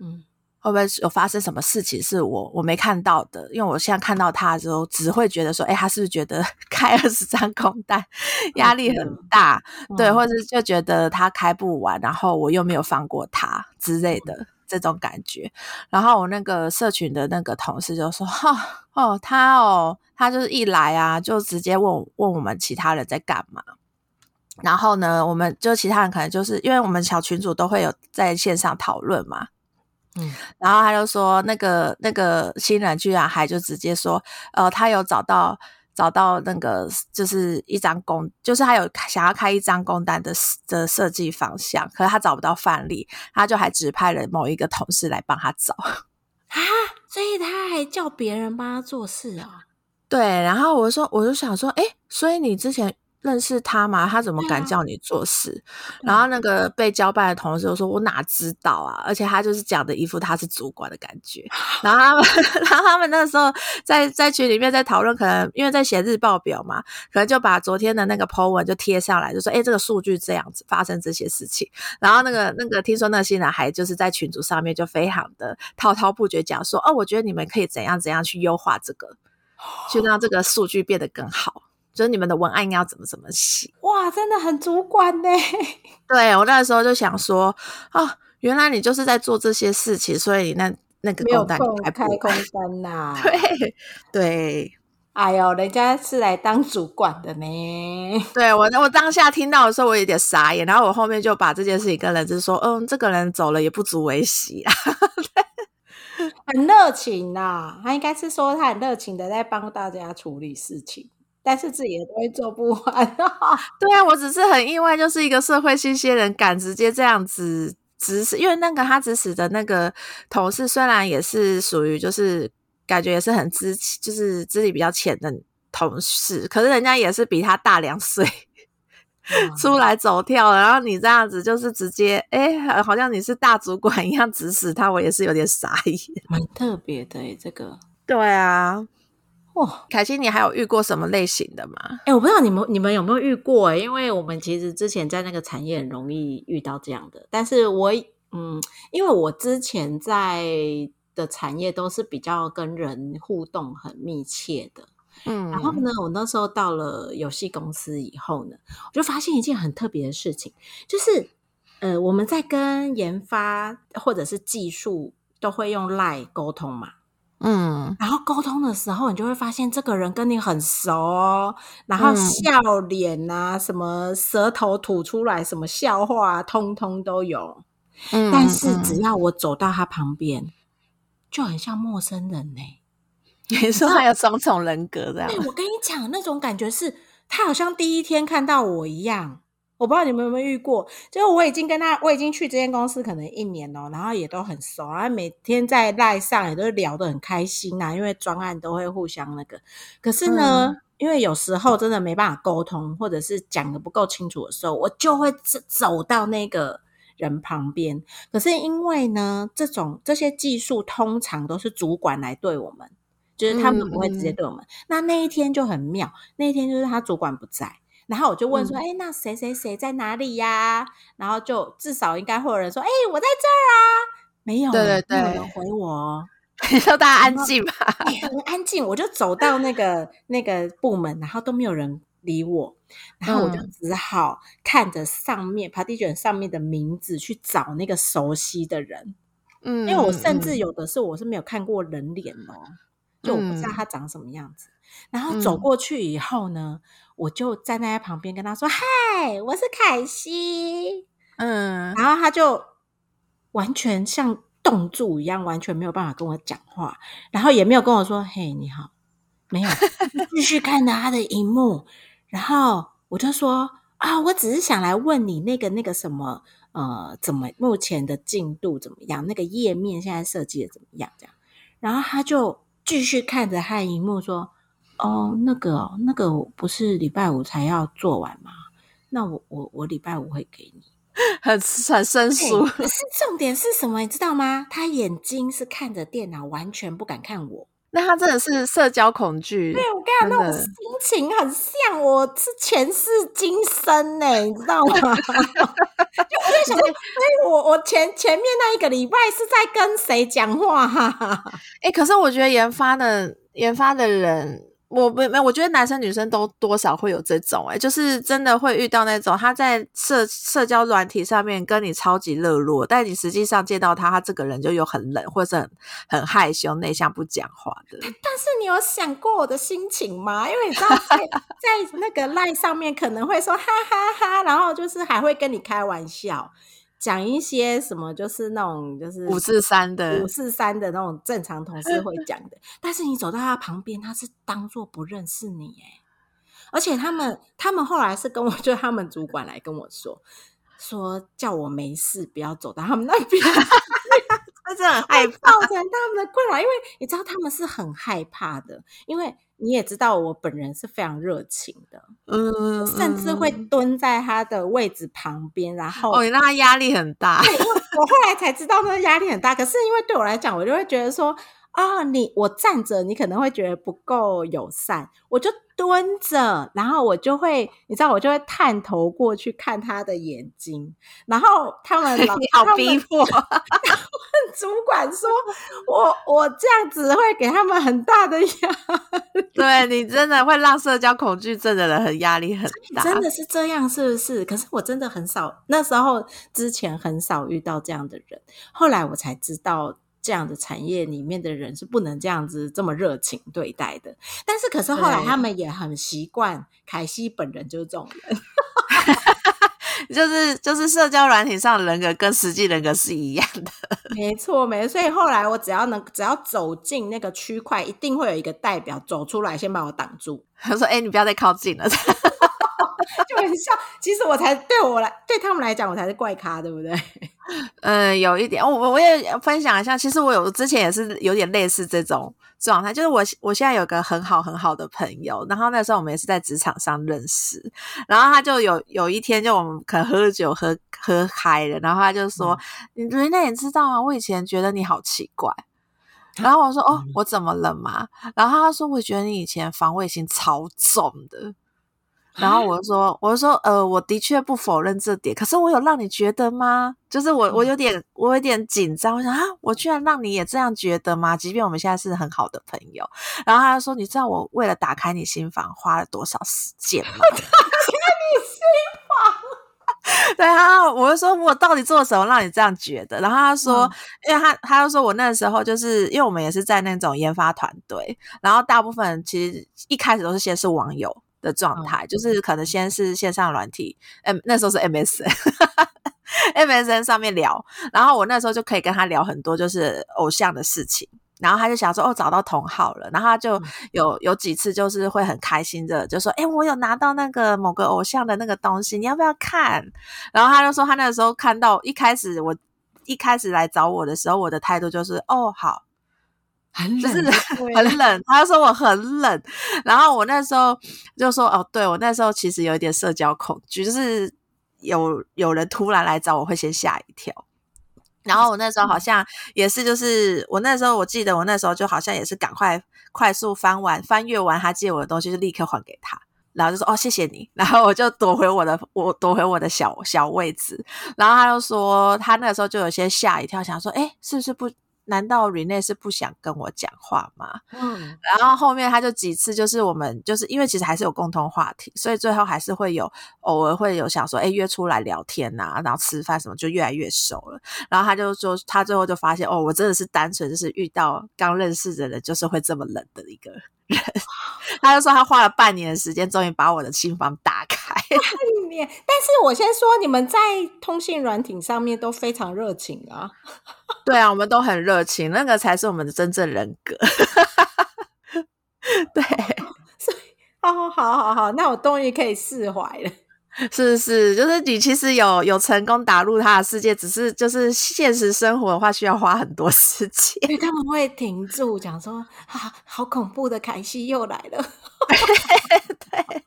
嗯，会不会有发生什么事情是我我没看到的？因为我现在看到他的时候，只会觉得说，诶，他是不是觉得 开二十张空单压力很大？对，嗯或者就觉得他开不完，然后我又没有放过他之类的这种感觉。然后我那个社群的那个同事就说：“哈、哦，他哦，他就是一来啊，就直接问我问我们其他人在干嘛。”然后呢，我们就其他人可能就是因为我们小群组都会有在线上讨论嘛，嗯，然后他就说那个那个新人居然还就直接说，呃，他有找到找到那个就是一张工，就是他有想要开一张工单的的设计方向，可是他找不到范例，他就还指派了某一个同事来帮他找。啊，所以他还叫别人帮他做事啊？对，然后我说我就想说，哎，所以你之前认识他吗？他怎么敢叫你做事？然后那个被交办的同事就说：“我哪知道啊！”而且他就是讲的一副他是主管的感觉。然后他们，然后他们那时候在在群里面在讨论，可能因为在写日报表嘛，可能就把昨天的那个 po 文就贴上来，就说：“哎，这个数据这样子发生这些事情。”然后那个那个听说那个新人还就是在群组上面就非常的滔滔不绝讲说：“哦，我觉得你们可以怎样怎样去优化这个，去让这个数据变得更好。”就是你们的文案应该要怎么怎么写。哇，真的很主管呢。对我那时候就想说，啊，原来你就是在做这些事情，所以你那那个空你还不开空单呐、对对哎呦，人家是来当主管的呢。对，我我当下听到的时候，我有点傻眼，然后我后面就把这件事情跟人资说，嗯，这个人走了也不足为喜啊。很热情呐、他应该是说他很热情的在帮大家处理事情。但是自己的东西做不完。对啊，我只是很意外，就是一个社会新鲜人敢直接这样子指使，因为那个他指使的那个同事，虽然也是属于就是感觉也是很资，就是资历比较浅的同事，可是人家也是比他大两岁。出来走跳，然后你这样子就是直接，哎，好像你是大主管一样指使他，我也是有点傻眼，蛮特别的哎，这个，对啊，哇，凯西，你还有遇过什么类型的吗？哎，我不知道你们你们有没有遇过哎，因为我们其实之前在那个产业很容易遇到这样的，但是我嗯，因为我之前在的产业都是比较跟人互动很密切的。嗯，然后呢，我那时候到了游戏公司以后呢，我就发现一件很特别的事情，就是呃，我们在跟研发或者是技术都会用赖沟通嘛，嗯，然后沟通的时候，你就会发现这个人跟你很熟哦，然后笑脸啊，什么舌头吐出来，什么笑话，通通都有，嗯，但是只要我走到他旁边，就很像陌生人呢。你说他有双重人格这样？对，我跟你讲，那种感觉是他好像第一天看到我一样。我不知道你们有没有遇过，就是我已经跟他，我已经去这间公司可能一年哦，然后也都很熟，然后每天在赖上也都聊得很开心呐，因为专案都会互相那个。可是呢，因为有时候真的没办法沟通，或者是讲的不够清楚的时候，我就会走到那个人旁边。可是因为呢，这种这些技术通常都是主管来对我们。就是他们不会直接对我们。那那一天就很妙，那一天就是他主管不在，然后我就问说：“哎，那谁谁谁在哪里呀？”然后就至少应该会有人说：“哎，我在这儿啊。”没有，对对对，没有人回我，你说大家安静吧，很安静。我就走到那个那个部门，然后都没有人理我，然后我就只好看着上面 p a r t i t i o n 上面的名字去找那个熟悉的人。嗯，因为我甚至有的是我是没有看过人脸哦。就我不知道他长什么样子，然后走过去以后呢，我就站在旁边跟他说：“嗨，我是凯西。”嗯，然后他就完全像冻住一样，完全没有办法跟我讲话，然后也没有跟我说：“嘿，你好。”没有，继续看着他的荧幕。然后我就说：“啊，我只是想来问你那个那个什么呃，怎么目前的进度怎么样？那个页面现在设计的怎么样？这样。”然后他就。继续看着他的荧幕说：“哦，那个哦，那个不是礼拜五才要做完吗？那我我我礼拜五会给你，很很生疏。可是重点是什么？你知道吗？他眼睛是看着电脑，完全不敢看我。那他真的是社交恐惧。对我跟你讲，那种心情很像我是前世今生呢，你知道吗？就我在想，以我我前前面那一个礼拜是在跟谁讲话？哎，可是我觉得研发的研发的人。我没没，我觉得男生女生都多少会有这种，哎，就是真的会遇到那种他在社社交软体上面跟你超级热络，但你实际上见到他，他这个人就又很冷，或者很很害羞、内向、不讲话的。但是你有想过我的心情吗？因为你知道，在在那个 line 上面可能会说哈哈哈，然后就是还会跟你开玩笑。讲一些什么，就是那种就是五四三的五四三的那种正常同事会讲的，但是你走到他旁边，他是当做不认识你哎，而且他们他们后来是跟我就他们主管来跟我说，说叫我没事不要走到他们那边。他 真的很害怕，造成他们的困扰，因为你知道他们是很害怕的，因为你也知道我本人是非常热情的，嗯，甚至会蹲在他的位置旁边，然后哦，让他压力很大。我后来才知道那压力很大，可是因为对我来讲，我就会觉得说。啊，你我站着，你可能会觉得不够友善，我就蹲着，然后我就会，你知道，我就会探头过去看他的眼睛，然后他们老 好逼迫，主管说我我这样子会给他们很大的压力，对你真的会让社交恐惧症的人很压力很大，真的是这样，是不是？可是我真的很少，那时候之前很少遇到这样的人，后来我才知道。这样的产业里面的人是不能这样子这么热情对待的，但是可是后来他们也很习惯凯西本人就是这种人，就是就是社交软体上的人格跟实际人格是一样的。没错，没错。所以后来我只要能只要走进那个区块，一定会有一个代表走出来，先把我挡住。他说：“哎、你不要再靠近了。” 就很像，其实我才对我来对他们来讲，我才是怪咖，对不对？嗯，有一点，我我我也分享一下。其实我有之前也是有点类似这种状态，就是我我现在有个很好很好的朋友，然后那时候我们也是在职场上认识，然后他就有有一天就我们可能喝酒喝喝嗨了，然后他就说：“你瑞内，你知道吗？我以前觉得你好奇怪。”然后我说：“哦，我怎么了嘛？”然后他说：“我觉得你以前防卫心超重的。”然后我就说，我就说，呃，我的确不否认这点，可是我有让你觉得吗？就是我，我有点，我有点紧张。我想啊，我居然让你也这样觉得吗？即便我们现在是很好的朋友。然后他就说，你知道我为了打开你心房花了多少时间吗？打开你心房。对啊，我就说我到底做什么让你这样觉得？然后他说，嗯因为他他就说我那时候就是因为我们也是在那种研发团队，然后大部分其实一开始都是先是网友。的状态、嗯、就是可能先是线上软体，嗯，那时候是 MSN，MSN 上面聊，然后我那时候就可以跟他聊很多就是偶像的事情，然后他就想说哦找到同好了，然后他就有有几次就是会很开心的就说哎、欸、我有拿到那个某个偶像的那个东西，你要不要看？然后他就说他那时候看到一开始我一开始来找我的时候，我的态度就是哦好。很就是很冷，他就说我很冷，然后我那时候就说哦，对我那时候其实有一点社交恐惧，就是有有人突然来找我会先吓一跳，然后我那时候好像也是，就是我那时候我记得我那时候就好像也是赶快快速翻完翻阅完他借我的东西，就立刻还给他，然后就说哦谢谢你，然后我就躲回我的我躲回我的小小位置，然后他就说他那个时候就有些吓一跳，想说哎是不是不。难道 Rene 是不想跟我讲话吗？嗯，然后后面他就几次就是我们就是因为其实还是有共同话题，所以最后还是会有偶尔会有想说，哎，约出来聊天呐、啊，然后吃饭什么，就越来越熟了。然后他就说，他最后就发现，哦，我真的是单纯就是遇到刚认识的人，就是会这么冷的一个人。他就说他花了半年的时间，终于把我的心房打开。半年，但是我先说，你们在通信软体上面都非常热情啊。对啊，我们都很热情，那个才是我们的真正人格。对，所以哦，好好好，那我终于可以释怀了。是是，就是你其实有有成功打入他的世界，只是就是现实生活的话，需要花很多 时间。因为他们会停住，讲说啊，好恐怖的凯西又来了。对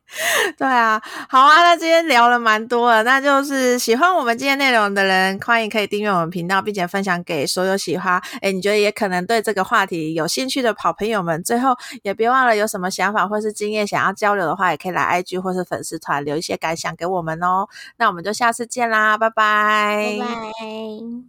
对啊，好啊，那今天聊了蛮多了，那就是喜欢我们今天内容的人，欢迎可以订阅我们频道，并且分享给所有喜欢，哎，你觉得也可能对这个话题有兴趣的好朋友们。最后也别忘了有什么想法或是经验想要交流的话，也可以来 IG 或是粉丝团留一些感想给我们哦。那我们就下次见啦，拜拜，拜拜。